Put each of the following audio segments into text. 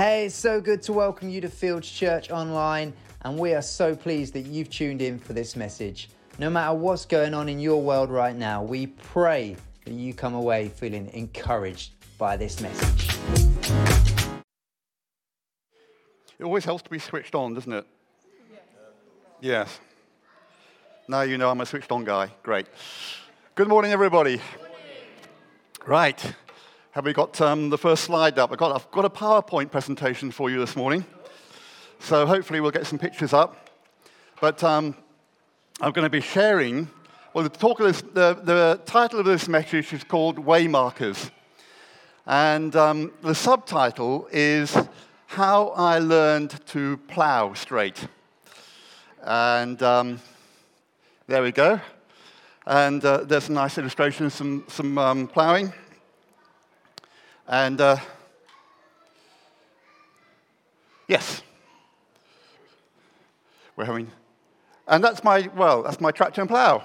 Hey, it's so good to welcome you to Fields Church Online, and we are so pleased that you've tuned in for this message. No matter what's going on in your world right now, we pray that you come away feeling encouraged by this message. It always helps to be switched on, doesn't it? Yes. Now you know I'm a switched on guy. Great. Good morning, everybody. Right. Have we got um, the first slide up? I've got, I've got a PowerPoint presentation for you this morning. So hopefully we'll get some pictures up. But um, I'm going to be sharing, well, the, talk of this, the, the title of this message is called Waymarkers. And um, the subtitle is How I Learned to Plow Straight. And um, there we go. And uh, there's a nice illustration of some, some um, plowing. And uh, yes, we're having, and that's my, well, that's my tractor and plow.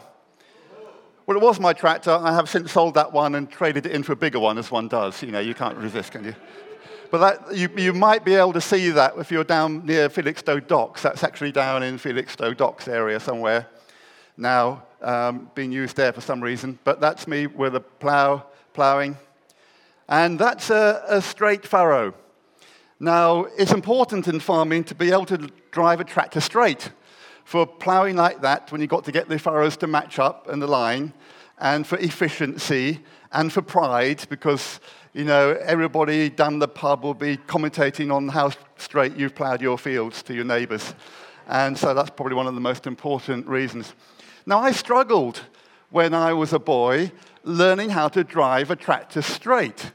Well, it was my tractor. I have since sold that one and traded it in for a bigger one, as one does. You know, you can't resist, can you? But that, you, you might be able to see that if you're down near Felixstowe Docks. That's actually down in Felixstowe Docks area somewhere now, um, being used there for some reason. But that's me with a plow, plowing. And that's a, a straight furrow. Now, it's important in farming to be able to drive a tractor straight. For plowing like that, when you've got to get the furrows to match up and the line, and for efficiency, and for pride, because you know everybody down the pub will be commentating on how straight you've plowed your fields to your neighbours, and so that's probably one of the most important reasons. Now, I struggled when I was a boy learning how to drive a tractor straight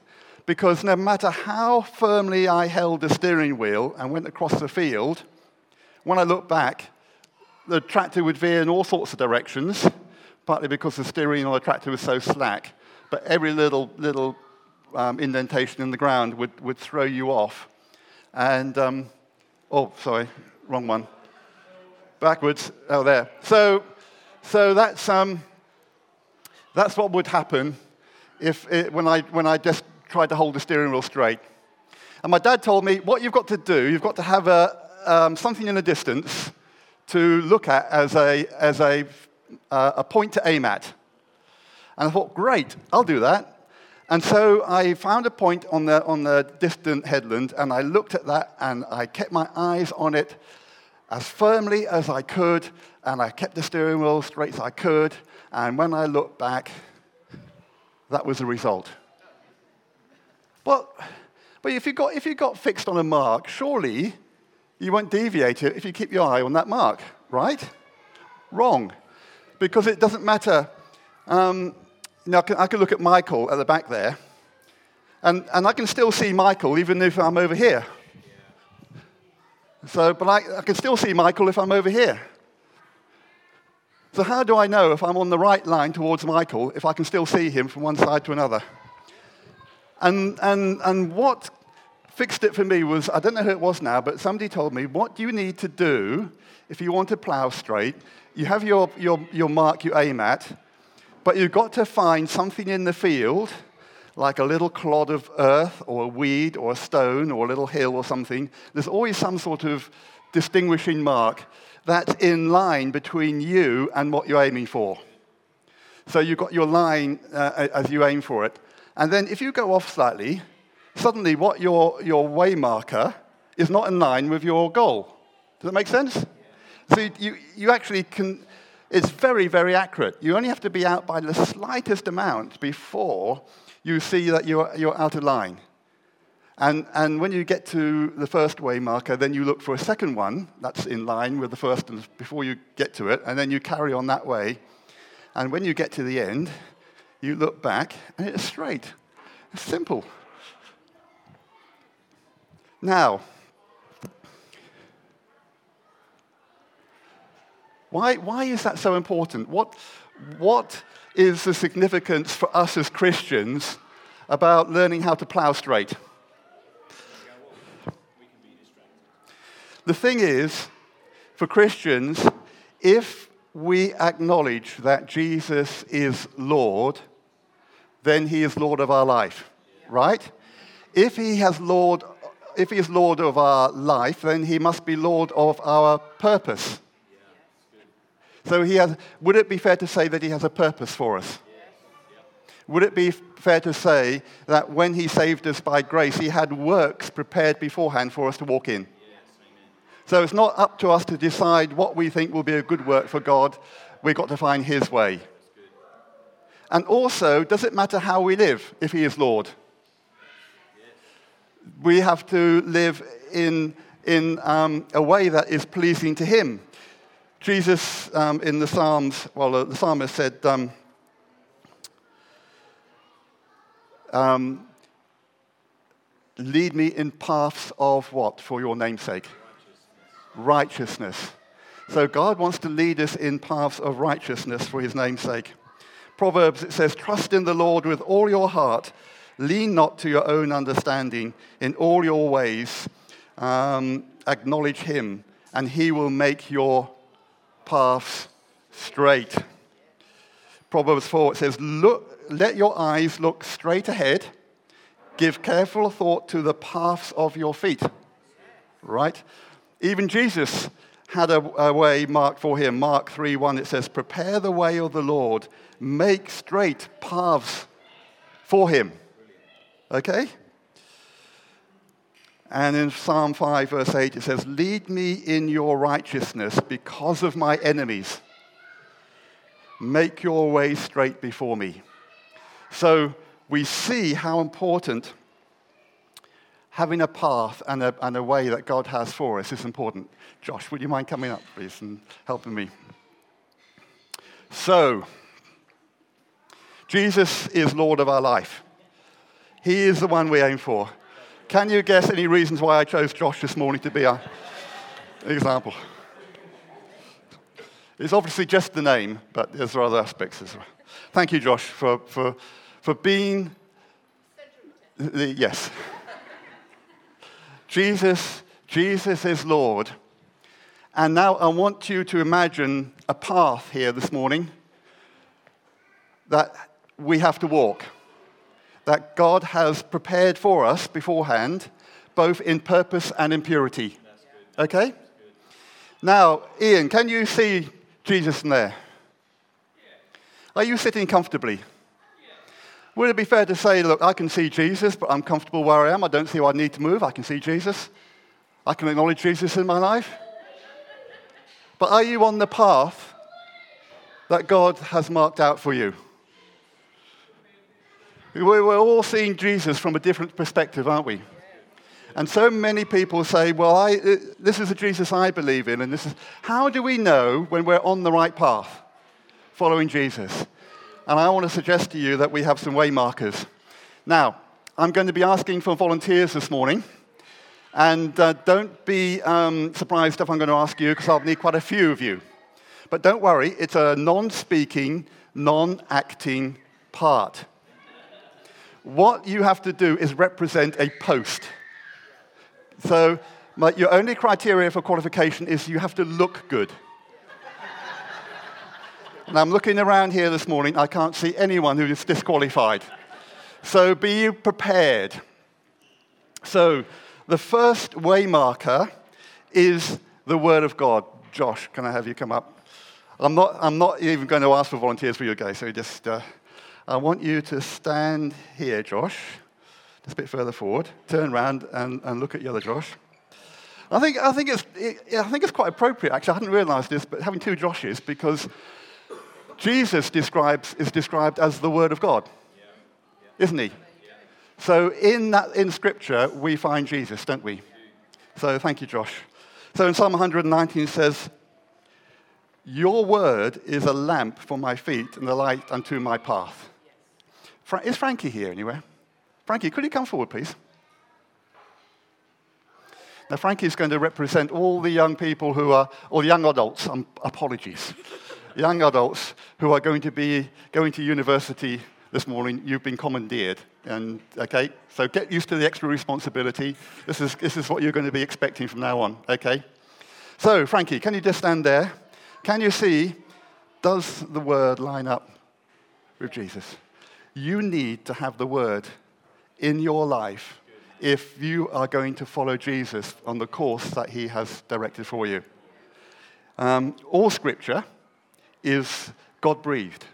because no matter how firmly I held the steering wheel and went across the field, when I looked back, the tractor would veer in all sorts of directions, partly because the steering on the tractor was so slack. But every little, little um, indentation in the ground would, would throw you off. And, um, oh, sorry, wrong one. Backwards, oh, there. So, so that's, um, that's what would happen if it, when, I, when I just tried to hold the steering wheel straight. And my dad told me, what you've got to do, you've got to have a, um, something in the distance to look at as, a, as a, uh, a point to aim at. And I thought, great, I'll do that. And so I found a point on the, on the distant headland, and I looked at that, and I kept my eyes on it as firmly as I could, and I kept the steering wheel straight as I could. And when I looked back, that was the result. But, but if, you got, if you got fixed on a mark, surely you won't deviate it if you keep your eye on that mark, right? Wrong. Because it doesn't matter. Um, now, I can, I can look at Michael at the back there, and, and I can still see Michael even if I'm over here. So, but I, I can still see Michael if I'm over here. So, how do I know if I'm on the right line towards Michael if I can still see him from one side to another? And, and, and what fixed it for me was I don't know who it was now, but somebody told me, What do you need to do if you want to plow straight? You have your, your, your mark you aim at, but you've got to find something in the field, like a little clod of earth or a weed or a stone or a little hill or something. There's always some sort of distinguishing mark that's in line between you and what you're aiming for. So you've got your line uh, as you aim for it. And then if you go off slightly, suddenly what your, your way marker is not in line with your goal. Does that make sense? So you, you actually can, it's very, very accurate. You only have to be out by the slightest amount before you see that you're, you're out of line. And, and when you get to the first way marker, then you look for a second one that's in line with the first before you get to it, and then you carry on that way. And when you get to the end, you look back, and it's straight. It's simple. Now, why, why is that so important? What, what is the significance for us as Christians about learning how to plow straight? The thing is, for Christians, if we acknowledge that Jesus is Lord, then he is Lord of our life, right? If he has Lord if he is Lord of our life, then he must be Lord of our purpose. So he has, would it be fair to say that he has a purpose for us? Would it be fair to say that when he saved us by grace, he had works prepared beforehand for us to walk in? So it's not up to us to decide what we think will be a good work for God. We've got to find his way. And also, does it matter how we live if he is Lord? We have to live in, in um, a way that is pleasing to him. Jesus um, in the Psalms, well, the psalmist said, um, um, Lead me in paths of what for your namesake? Righteousness. righteousness. So God wants to lead us in paths of righteousness for his namesake. Proverbs, it says, Trust in the Lord with all your heart. Lean not to your own understanding. In all your ways, um, acknowledge him, and he will make your paths straight. Proverbs 4 it says, look, Let your eyes look straight ahead, give careful thought to the paths of your feet. Right? Even Jesus had a, a way marked for him. Mark 3 1 it says, Prepare the way of the Lord, make straight paths for him. Okay? And in Psalm 5, verse 8, it says, Lead me in your righteousness because of my enemies. Make your way straight before me. So we see how important having a path and a, and a way that God has for us is important. Josh, would you mind coming up, please, and helping me? So, Jesus is Lord of our life. He is the one we aim for. Can you guess any reasons why I chose Josh this morning to be our example? It's obviously just the name, but there's other aspects as well. Thank you, Josh, for, for, for being the, yes. Jesus, Jesus is Lord. And now I want you to imagine a path here this morning that we have to walk that God has prepared for us beforehand, both in purpose and in purity. Okay? Now, Ian, can you see Jesus in there? Are you sitting comfortably? Would it be fair to say, look, I can see Jesus, but I'm comfortable where I am. I don't see why I need to move. I can see Jesus. I can acknowledge Jesus in my life. But are you on the path that God has marked out for you? We're all seeing Jesus from a different perspective, aren't we? And so many people say, well, I, uh, this is the Jesus I believe in. And this is, how do we know when we're on the right path following Jesus? And I want to suggest to you that we have some way markers. Now, I'm going to be asking for volunteers this morning. And uh, don't be um, surprised if I'm going to ask you, because I'll need quite a few of you. But don't worry, it's a non speaking, non acting part. What you have to do is represent a post. So, my, your only criteria for qualification is you have to look good. and I'm looking around here this morning, I can't see anyone who is disqualified. So, be prepared. So, the first waymarker is the Word of God. Josh, can I have you come up? I'm not, I'm not even going to ask for volunteers for you guys, so just. Uh, I want you to stand here, Josh, just a bit further forward, turn around and, and look at the other Josh. I think, I, think it's, it, I think it's quite appropriate, actually. I hadn't realized this, but having two Joshes, because Jesus describes, is described as the Word of God, isn't he? So in, that, in Scripture, we find Jesus, don't we? So thank you, Josh. So in Psalm 119 it says, Your word is a lamp for my feet and a light unto my path. Fra- is Frankie here anywhere? Frankie, could you come forward, please? Now, Frankie is going to represent all the young people who are, or young adults, um, apologies, young adults who are going to be going to university this morning. You've been commandeered. And, okay, so get used to the extra responsibility. This is, this is what you're going to be expecting from now on, okay? So, Frankie, can you just stand there? Can you see, does the word line up with Jesus? You need to have the word in your life if you are going to follow Jesus on the course that he has directed for you. Um, all scripture is God breathed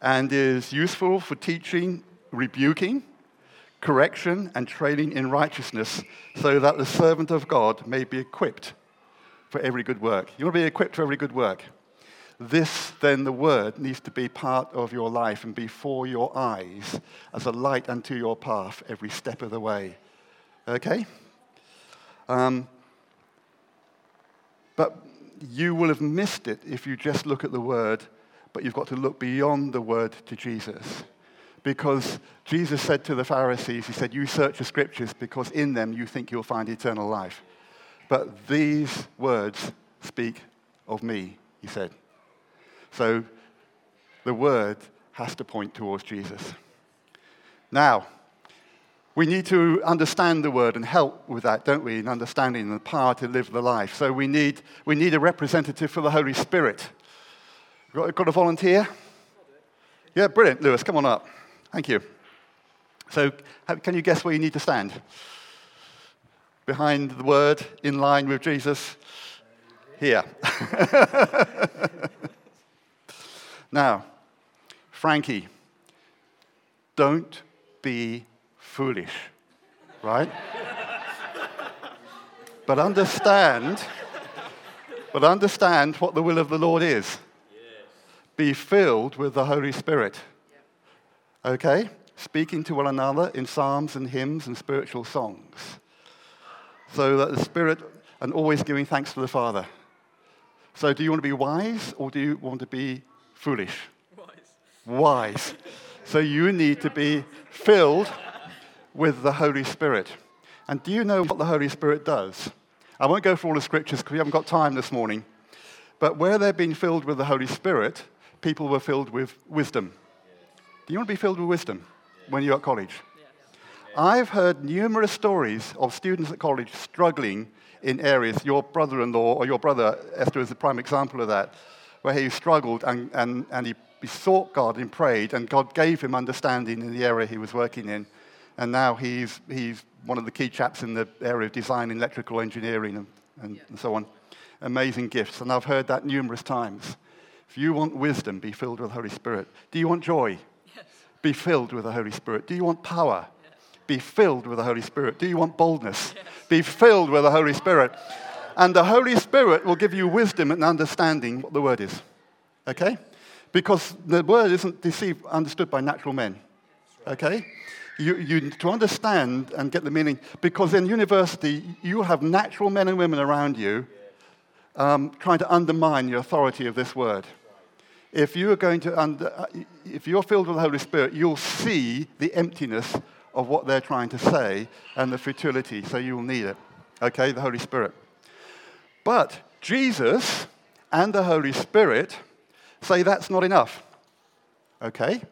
and is useful for teaching, rebuking, correction, and training in righteousness, so that the servant of God may be equipped for every good work. You want to be equipped for every good work. This, then, the word needs to be part of your life and before your eyes as a light unto your path every step of the way. Okay? Um, but you will have missed it if you just look at the word, but you've got to look beyond the word to Jesus. Because Jesus said to the Pharisees, He said, You search the scriptures because in them you think you'll find eternal life. But these words speak of me, He said. So the word has to point towards Jesus. Now, we need to understand the word and help with that, don't we, in understanding the power to live the life. So we need, we need a representative for the Holy Spirit. Got, got a volunteer? Yeah, brilliant. Lewis, come on up. Thank you. So, can you guess where you need to stand? Behind the word, in line with Jesus? Here. Now, Frankie, don't be foolish, right? but understand, but understand what the will of the Lord is. Be filled with the Holy Spirit. Okay? Speaking to one another in psalms and hymns and spiritual songs. So that the Spirit, and always giving thanks to the Father. So, do you want to be wise or do you want to be foolish. Wise. Wise. so you need to be filled with the Holy Spirit. And do you know what the Holy Spirit does? I won't go through all the scriptures because we haven't got time this morning. But where they've been filled with the Holy Spirit, people were filled with wisdom. Do you want to be filled with wisdom when you're at college? I've heard numerous stories of students at college struggling in areas. Your brother in law, or your brother, Esther, is a prime example of that where he struggled and, and, and he, he sought God and prayed, and God gave him understanding in the area he was working in. And now he's, he's one of the key chaps in the area of design, electrical engineering, and, and, yeah. and so on. Amazing gifts. And I've heard that numerous times. If you want wisdom, be filled with the Holy Spirit. Do you want joy? Yes. Be filled with the Holy Spirit. Do you want power? Yes. Be filled with the Holy Spirit. Do you want boldness? Yes. Be filled with the Holy Spirit. And the Holy Spirit will give you wisdom and understanding what the word is. Okay? Because the word isn't deceived, understood by natural men. Okay? You, you, to understand and get the meaning, because in university, you have natural men and women around you um, trying to undermine the authority of this word. If you are going to, under, uh, if you're filled with the Holy Spirit, you'll see the emptiness of what they're trying to say and the futility, so you'll need it. Okay, the Holy Spirit. But Jesus and the Holy Spirit say that's not enough. Okay?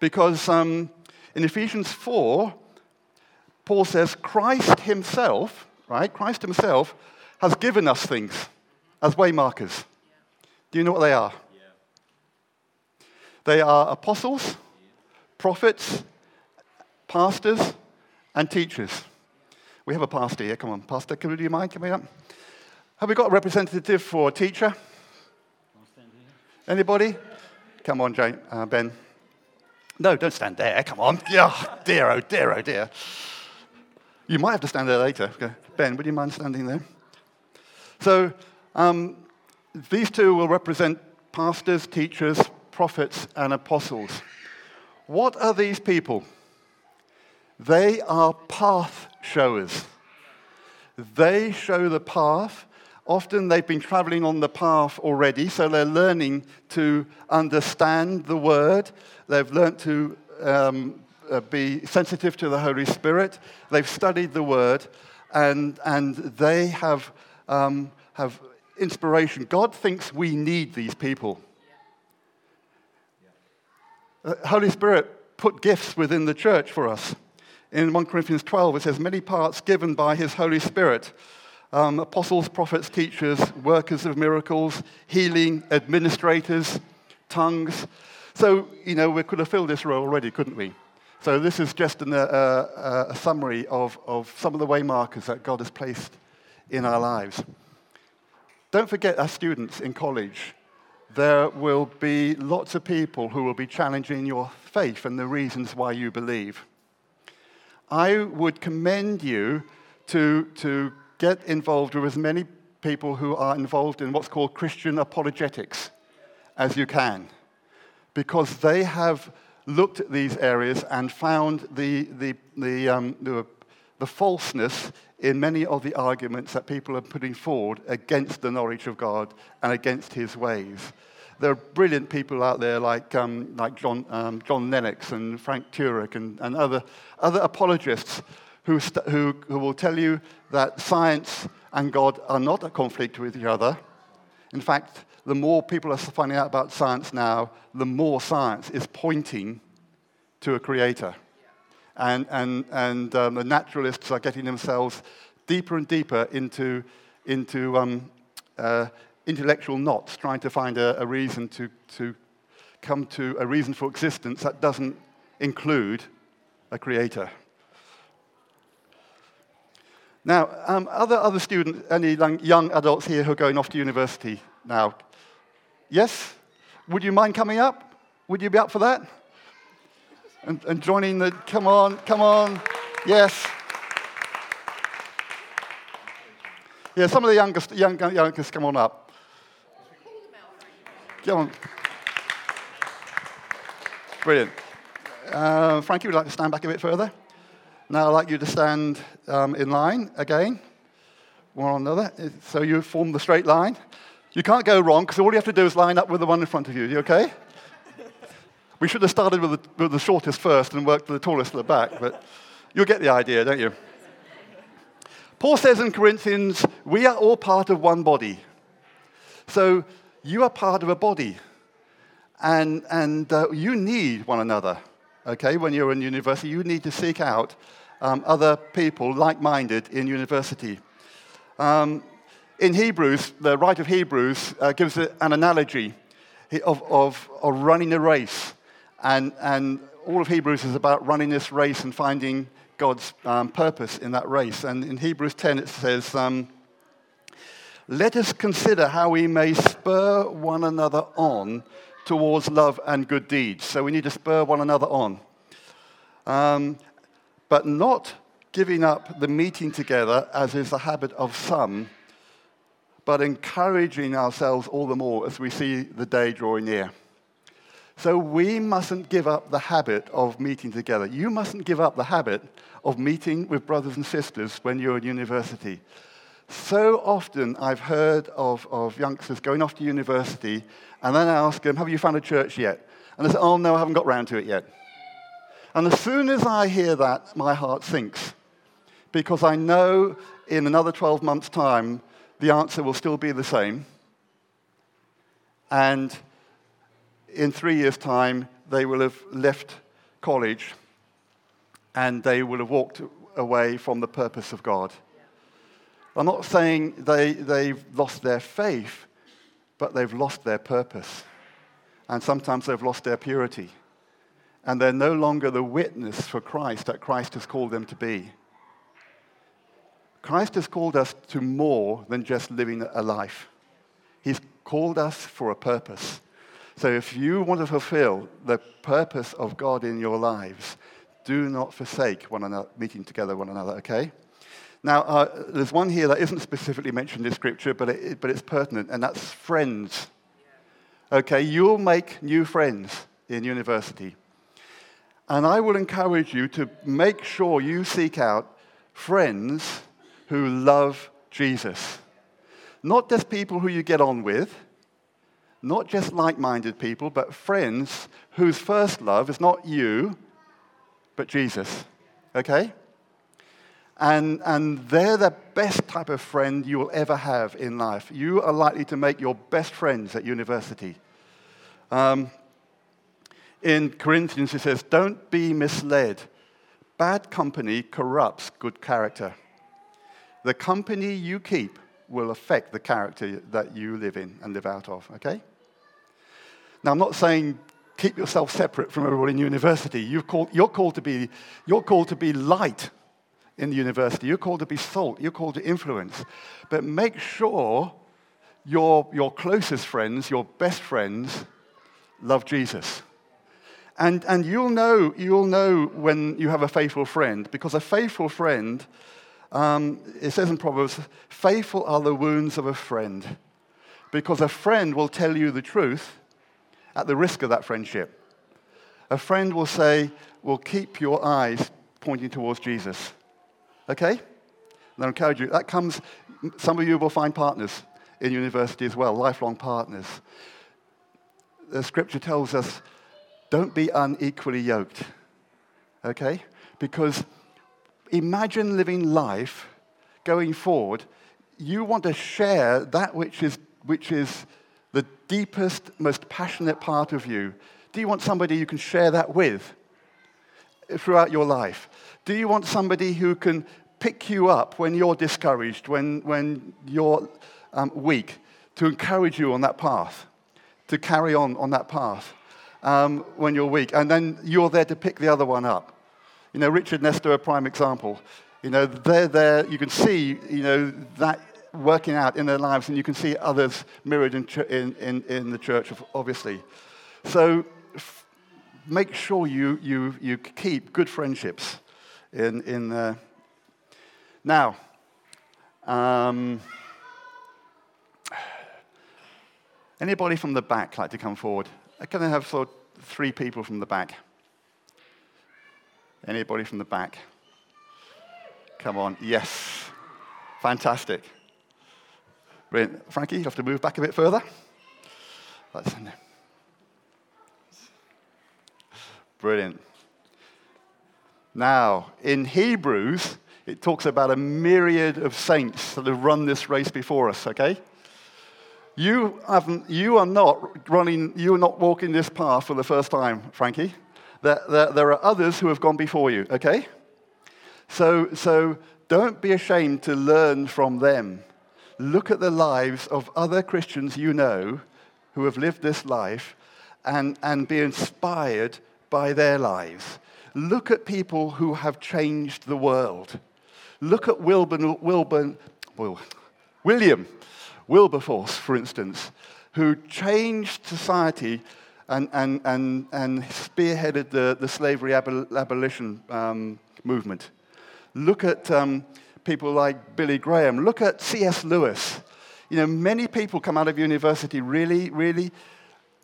Because um, in Ephesians 4, Paul says Christ himself, right? Christ himself has given us things as waymarkers. Do you know what they are? They are apostles, prophets, pastors, and teachers. We have a pastor here. Come on, Pastor, can you do you mind coming up? Have we got a representative for a teacher? Anybody? Come on, Jane, uh, Ben. No, don't stand there. Come on. Oh, dear, oh dear, oh dear. You might have to stand there later. Okay. Ben, would you mind standing there? So, um, these two will represent pastors, teachers, prophets, and apostles. What are these people? They are path showers. They show the path Often they've been traveling on the path already, so they're learning to understand the word. They've learned to um, uh, be sensitive to the Holy Spirit. They've studied the word, and, and they have, um, have inspiration. God thinks we need these people. The uh, Holy Spirit put gifts within the church for us. In 1 Corinthians 12, it says, Many parts given by his Holy Spirit um, apostles, prophets, teachers, workers of miracles, healing, administrators, tongues. So, you know, we could have filled this role already, couldn't we? So this is just an, uh, uh, a summary of, of some of the way markers that God has placed in our lives. Don't forget, as students in college, there will be lots of people who will be challenging your faith and the reasons why you believe. I would commend you to, to get involved with as many people who are involved in what's called Christian apologetics as you can, because they have looked at these areas and found the, the, the, um, the, the falseness in many of the arguments that people are putting forward against the knowledge of God and against his ways. There are brilliant people out there like, um, like John, um, John Lennox and Frank Turek and, and other, other apologists who, st- who, who will tell you that science and God are not at conflict with each other. In fact, the more people are finding out about science now, the more science is pointing to a creator. And, and, and um, the naturalists are getting themselves deeper and deeper into, into um, uh, intellectual knots, trying to find a, a reason to, to come to a reason for existence that doesn't include a creator. Now, um, other, other students, any young adults here who are going off to university now? Yes? Would you mind coming up? Would you be up for that? And, and joining the, come on, come on, yes. Yeah, some of the youngest, young, youngest come on up. Come on. Brilliant. Uh, Frankie, would you like to stand back a bit further? Now I'd like you to stand um, in line again, one on another. So you form the straight line. You can't go wrong because all you have to do is line up with the one in front of you. You okay? we should have started with the, with the shortest first and worked to the tallest at the back, but you'll get the idea, don't you? Paul says in Corinthians, we are all part of one body. So you are part of a body, and, and uh, you need one another. Okay, when you're in university, you need to seek out um, other people like minded in university. Um, in Hebrews, the writer of Hebrews uh, gives an analogy of, of, of running a race. And, and all of Hebrews is about running this race and finding God's um, purpose in that race. And in Hebrews 10, it says, um, Let us consider how we may spur one another on towards love and good deeds. So we need to spur one another on. Um, but not giving up the meeting together, as is the habit of some, but encouraging ourselves all the more as we see the day drawing near. So we mustn't give up the habit of meeting together. You mustn't give up the habit of meeting with brothers and sisters when you're in university. So often I've heard of, of youngsters going off to university, and then I ask them, Have you found a church yet? And they say, Oh, no, I haven't got round to it yet. And as soon as I hear that, my heart sinks. Because I know in another 12 months' time, the answer will still be the same. And in three years' time, they will have left college and they will have walked away from the purpose of God. I'm not saying they, they've lost their faith, but they've lost their purpose. And sometimes they've lost their purity. And they're no longer the witness for Christ that Christ has called them to be. Christ has called us to more than just living a life. He's called us for a purpose. So if you want to fulfill the purpose of God in your lives, do not forsake one another, meeting together one another, okay? Now, uh, there's one here that isn't specifically mentioned in Scripture, but, it, but it's pertinent, and that's friends. Okay, you'll make new friends in university. And I will encourage you to make sure you seek out friends who love Jesus. Not just people who you get on with, not just like minded people, but friends whose first love is not you, but Jesus. Okay? And, and they're the best type of friend you will ever have in life. You are likely to make your best friends at university. Um, in Corinthians, he says, Don't be misled. Bad company corrupts good character. The company you keep will affect the character that you live in and live out of, okay? Now, I'm not saying keep yourself separate from everybody in university. Called, you're called, to, be, you're called to be light in the university. You're called to be salt. You're called to influence. But make sure your, your closest friends, your best friends, love Jesus. And, and you'll, know, you'll know when you have a faithful friend, because a faithful friend, um, it says in Proverbs, faithful are the wounds of a friend. Because a friend will tell you the truth at the risk of that friendship. A friend will say, will keep your eyes pointing towards Jesus. Okay? And I encourage you, that comes, some of you will find partners in university as well, lifelong partners. The scripture tells us, don't be unequally yoked. Okay? Because imagine living life going forward. You want to share that which is, which is the deepest, most passionate part of you? Do you want somebody you can share that with throughout your life? Do you want somebody who can pick you up when you're discouraged, when, when you're um, weak, to encourage you on that path, to carry on on that path um, when you're weak? And then you're there to pick the other one up. You know, Richard and Esther, a prime example. You know, they're there, you can see, you know, that working out in their lives, and you can see others mirrored in, in, in, the church, obviously. So f- make sure you, you, you keep good friendships in, in uh... now. Um, anybody from the back like to come forward? Uh, can I have of three people from the back? Anybody from the back? Come on, yes. Fantastic. Brilliant. Frankie, you have to move back a bit further. That's in there. Brilliant. Now, in Hebrews, it talks about a myriad of saints that have run this race before us, okay? You, haven't, you are not running, you are not walking this path for the first time, Frankie. There, there, there are others who have gone before you, okay? So, so don't be ashamed to learn from them look at the lives of other Christians you know who have lived this life and, and be inspired by their lives. Look at people who have changed the world. Look at Wilburn, Wilburn, William Wilberforce, for instance, who changed society and, and, and, and spearheaded the, the slavery abolition um, movement. Look at um, people like Billy Graham. Look at C.S. Lewis. You know, many people come out of university really, really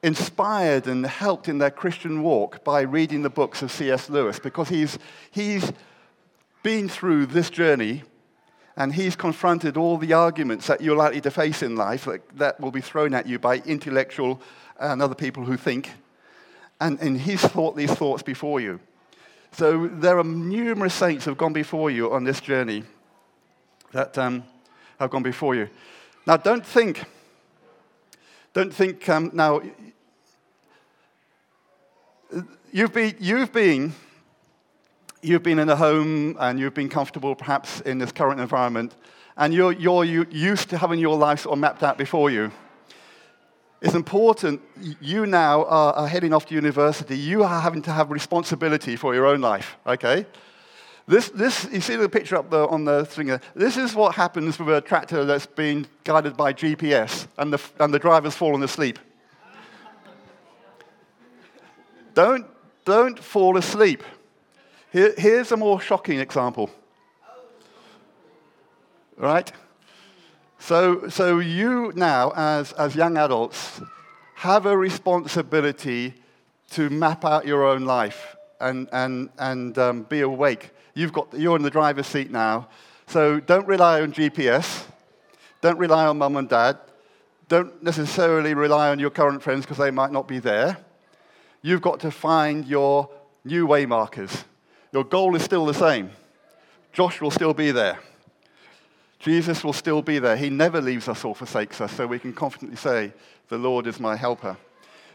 inspired and helped in their Christian walk by reading the books of C.S. Lewis because he's, he's been through this journey and he's confronted all the arguments that you're likely to face in life that, that will be thrown at you by intellectual and other people who think. And, and he's thought these thoughts before you. So there are numerous saints who have gone before you on this journey that um, have gone before you. Now, don't think, don't think um, now, you've been, you've been, you've been in a home and you've been comfortable perhaps in this current environment, and you're, you're used to having your life sort of mapped out before you. It's important, you now are, heading off to university, you are having to have responsibility for your own life, okay? This, this, you see the picture up there on the thing there? This is what happens with a tractor that's been guided by GPS and the, and the driver's fallen asleep. don't, don't fall asleep. Here, here's a more shocking example. Right? So, so you now, as, as young adults, have a responsibility to map out your own life and, and, and um, be awake You've got, you're in the driver's seat now. So don't rely on GPS. Don't rely on mum and dad. Don't necessarily rely on your current friends because they might not be there. You've got to find your new way markers. Your goal is still the same. Josh will still be there. Jesus will still be there. He never leaves us or forsakes us, so we can confidently say, The Lord is my helper.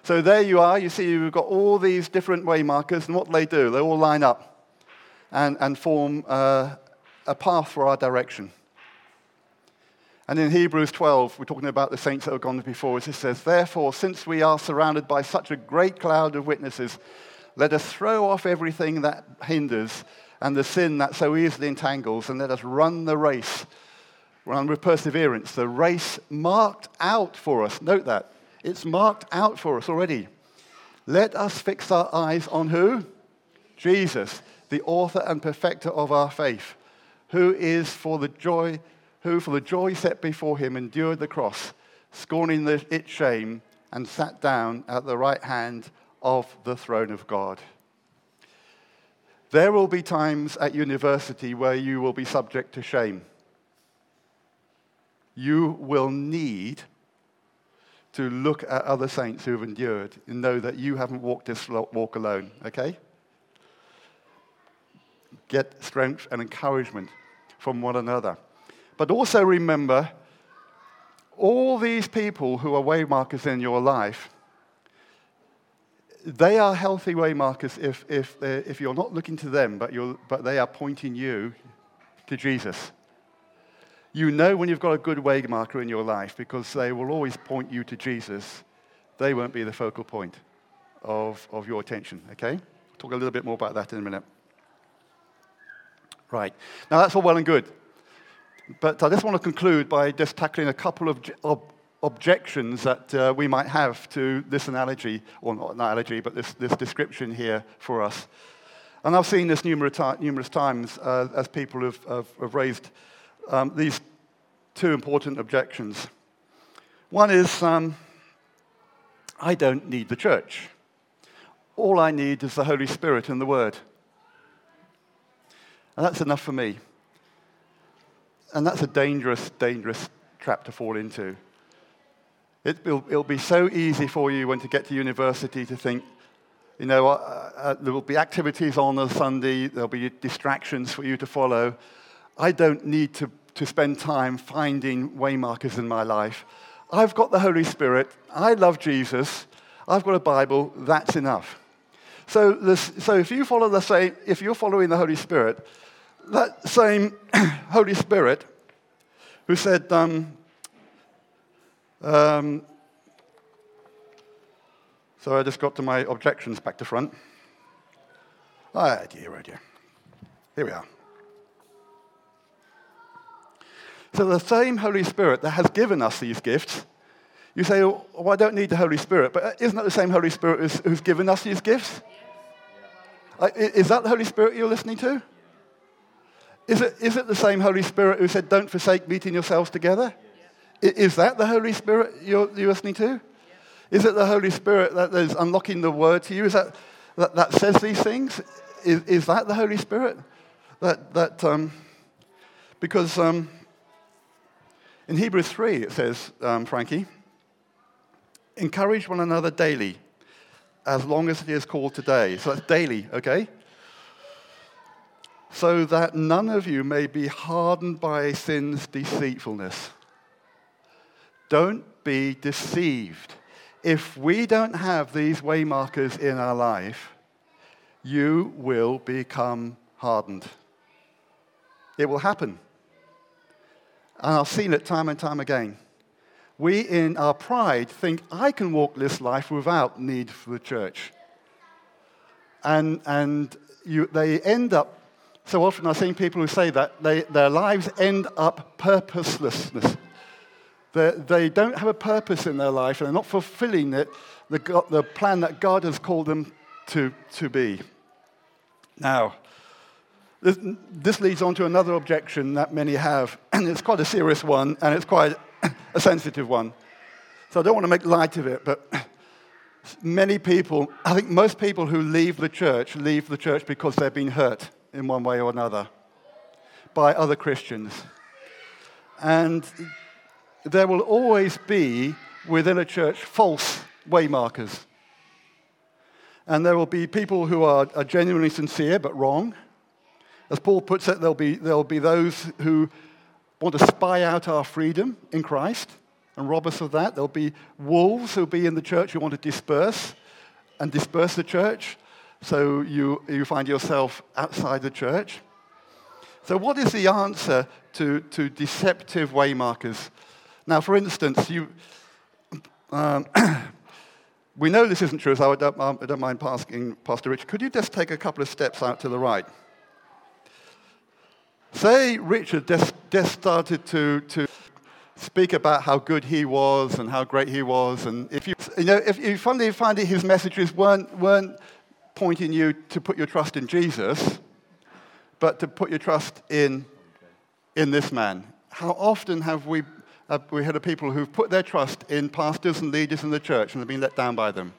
So there you are. You see, we've got all these different way markers, and what they do, they all line up and, and form uh, a path for our direction. And in Hebrews 12, we're talking about the saints that have gone before us. It says, Therefore, since we are surrounded by such a great cloud of witnesses, let us throw off everything that hinders and the sin that so easily entangles, and let us run the race, run with perseverance, the race marked out for us. Note that. It's marked out for us already. Let us fix our eyes on who? Jesus, the author and perfecter of our faith, who is for the joy who for the joy set before him endured the cross, scorning the, its shame, and sat down at the right hand of the throne of God. There will be times at university where you will be subject to shame. You will need to look at other saints who have endured and know that you haven't walked this walk alone, okay? Get strength and encouragement from one another. But also remember, all these people who are waymarkers in your life, they are healthy waymarkers if, if, uh, if you're not looking to them, but, you're, but they are pointing you to Jesus. You know when you've got a good waymarker in your life because they will always point you to Jesus. They won't be the focal point of, of your attention, okay? Talk a little bit more about that in a minute. Right. Now, that's all well and good. But I just want to conclude by just tackling a couple of ob- objections that uh, we might have to this analogy, or not analogy, but this, this description here for us. And I've seen this numerous, numerous times uh, as people have, have, have raised um, these two important objections. One is um, I don't need the church. All I need is the Holy Spirit and the Word. And that's enough for me. And that's a dangerous, dangerous trap to fall into. It, will it'll be so easy for you when to get to university to think, you know, uh, uh, there will be activities on a Sunday, there'll be distractions for you to follow. I don't need to, to spend time finding waymarkers in my life. I've got the Holy Spirit. I love Jesus. I've got a Bible. That's enough. So, this, so if you follow the same, if you're following the Holy Spirit, that same Holy Spirit who said, um, um, so I just got to my objections back to front. Ah, oh, dear, oh dear. Here we are. So the same Holy Spirit that has given us these gifts, you say, oh, I don't need the Holy Spirit, but isn't that the same Holy Spirit who's, who's given us these gifts? Uh, is that the Holy Spirit you're listening to? Is it, is it the same Holy Spirit who said, Don't forsake meeting yourselves together? Is that the Holy Spirit you're, you're listening to? Is it the Holy Spirit that is unlocking the word to you? Is that, that, that says these things? Is, is that the Holy Spirit? That, that, um, because um, in Hebrews 3 it says, um, Frankie, encourage one another daily as long as it is called today. So that's daily, okay? so that none of you may be hardened by sin's deceitfulness. Don't be deceived. If we don't have these waymarkers in our life, you will become hardened. It will happen. And I've seen it time and time again. We, in our pride, think, I can walk this life without need for the church. And, and you, they end up so often I've seen people who say that they, their lives end up purposelessness. They, they don't have a purpose in their life and they're not fulfilling it, the, the plan that God has called them to, to be. Now, this, this leads on to another objection that many have, and it's quite a serious one and it's quite a sensitive one. So I don't want to make light of it, but many people, I think most people who leave the church leave the church because they've been hurt in one way or another by other Christians. And there will always be within a church false waymarkers. And there will be people who are, are genuinely sincere but wrong. As Paul puts it, there'll be, there'll be those who want to spy out our freedom in Christ and rob us of that. There'll be wolves who'll be in the church who want to disperse and disperse the church so you, you find yourself outside the church. So, what is the answer to, to deceptive waymarkers? Now, for instance, you, um, we know this isn't true, so I don't, I don't mind asking Pastor Richard, could you just take a couple of steps out to the right? Say Richard just, just started to, to speak about how good he was and how great he was, and if you, you know, if you finally find that his messages weren't, weren't pointing you to put your trust in Jesus, but to put your trust in, in this man. How often have we we heard of people who've put their trust in pastors and leaders in the church and have been let down by them.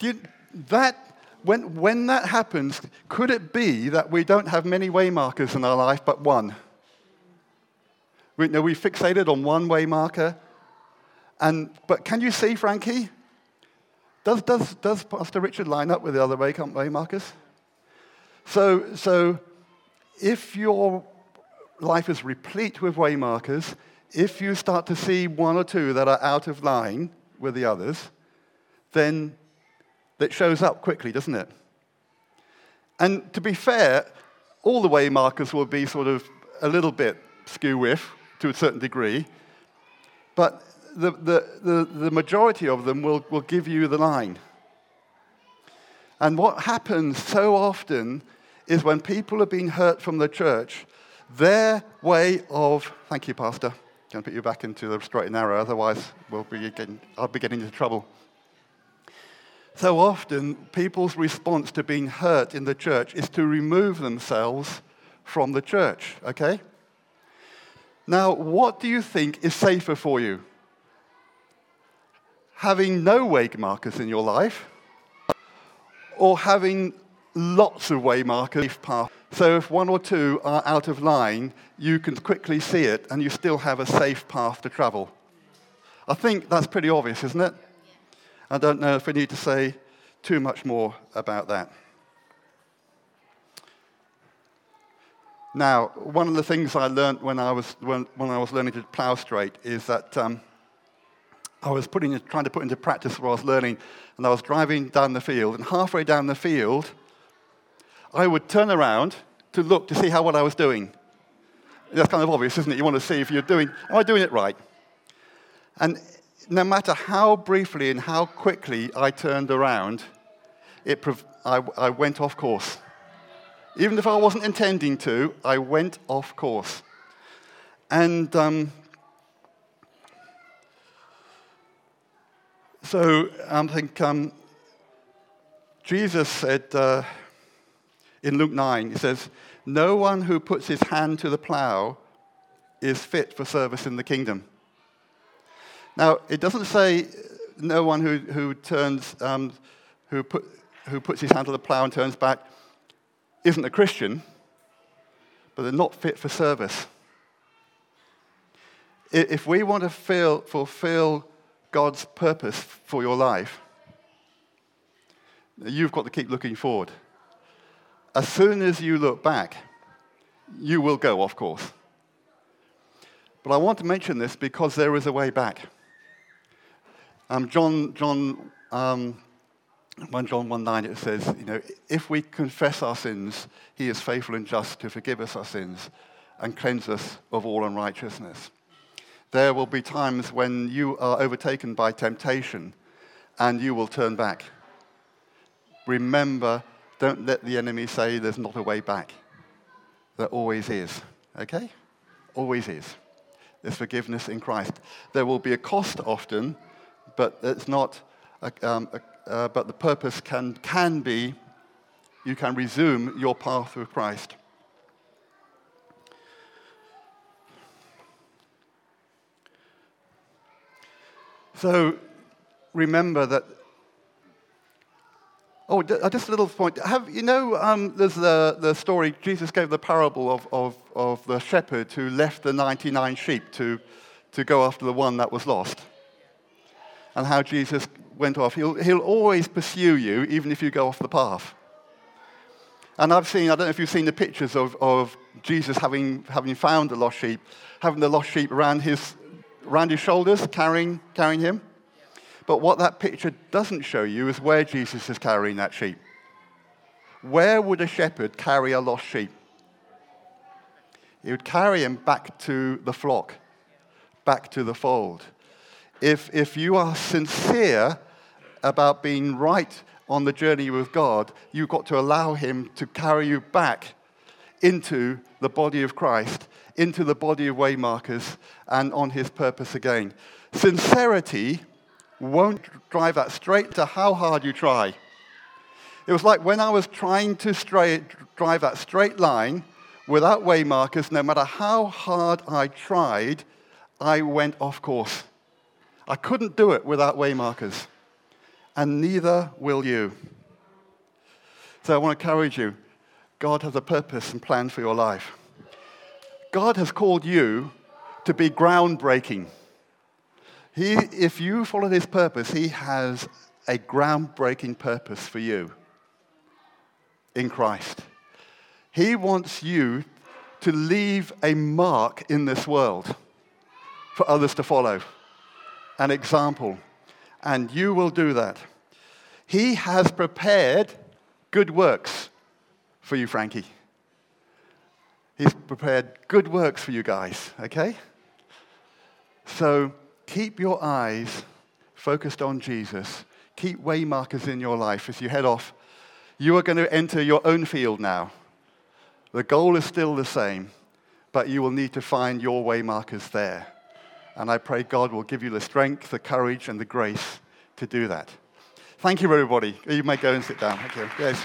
You, that, when, when that happens, could it be that we don't have many waymarkers in our life but one? We, know, we fixated on one waymarker. And, but can you see, Frankie? Does, does, does Pastor Richard line up with the other way, waymarkers? So, so if you're life is replete with waymarkers. If you start to see one or two that are out of line with the others, then it shows up quickly, doesn't it? And to be fair, all the waymarkers will be sort of a little bit skew with to a certain degree, but the, the, the, the majority of them will, will give you the line. And what happens so often is when people are being hurt from the church, their way of, thank you, Pastor. Going to put you back into the straight and narrow, otherwise we'll be getting, I'll be getting into trouble. So often, people's response to being hurt in the church is to remove themselves from the church, okay? Now, what do you think is safer for you? Having no waymarkers in your life, or having lots of waymarkers path so if one or two are out of line, you can quickly see it and you still have a safe path to travel. I think that's pretty obvious, isn't it? I don't know if we need to say too much more about that. Now, one of the things I learned when I was, when, when I was learning to plow straight is that um, I was putting, trying to put into practice what I was learning, and I was driving down the field, and halfway down the field, I would turn around to look to see how what I was doing. That's kind of obvious, isn't it? You want to see if you're doing, am I doing it right? And no matter how briefly and how quickly I turned around, it, I, I went off course. Even if I wasn't intending to, I went off course. And um, so I think um, Jesus said, uh, in Luke 9, it says, No one who puts his hand to the plow is fit for service in the kingdom. Now, it doesn't say no one who, who turns, um, who, put, who puts his hand to the plow and turns back isn't a Christian, but they're not fit for service. If we want to feel, fulfill God's purpose for your life, you've got to keep looking forward as soon as you look back, you will go off course. But I want to mention this because there is a way back. Um, John, John, um, 1 John 1 9, it says, you know, if we confess our sins, he is faithful and just to forgive us our sins and cleanse us of all unrighteousness. There will be times when you are overtaken by temptation and you will turn back. Remember don't let the enemy say there's not a way back. There always is. Okay? Always is. There's forgiveness in Christ. There will be a cost often, but it's not. A, um, a, uh, but the purpose can can be, you can resume your path with Christ. So remember that Oh, uh, just a little point. Have, you know, um, there's the, the story, Jesus gave the parable of, of, of the shepherd who left the 99 sheep to, to go after the one that was lost. And how Jesus went off. He'll, he'll always pursue you, even if you go off the path. And I've seen, I don't know if you've seen the pictures of, of Jesus having, having found the lost sheep, having the lost sheep around his, around his shoulders, carrying, carrying him. But what that picture doesn't show you is where Jesus is carrying that sheep. Where would a shepherd carry a lost sheep? He would carry him back to the flock, back to the fold. If, if you are sincere about being right on the journey with God, you've got to allow Him to carry you back into the body of Christ, into the body of waymarkers, and on His purpose again. Sincerity won't drive that straight to how hard you try. It was like when I was trying to straight, drive that straight line without waymarkers, no matter how hard I tried, I went off course. I couldn't do it without waymarkers and neither will you. So I want to encourage you God has a purpose and plan for your life. God has called you to be groundbreaking. He, if you follow his purpose, he has a groundbreaking purpose for you in Christ. He wants you to leave a mark in this world for others to follow, an example and you will do that. He has prepared good works for you, Frankie. He's prepared good works for you guys, okay? So keep your eyes focused on Jesus. Keep waymarkers in your life as you head off. You are going to enter your own field now. The goal is still the same, but you will need to find your waymarkers there. And I pray God will give you the strength, the courage, and the grace to do that. Thank you, everybody. You may go and sit down. Thank you. Yes.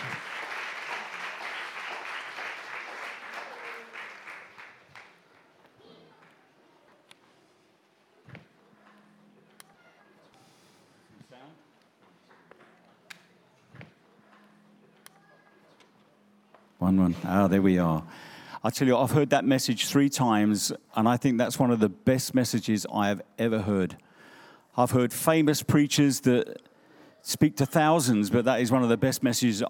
One, one. Ah, there we are. I tell you, I've heard that message three times, and I think that's one of the best messages I have ever heard. I've heard famous preachers that speak to thousands, but that is one of the best messages I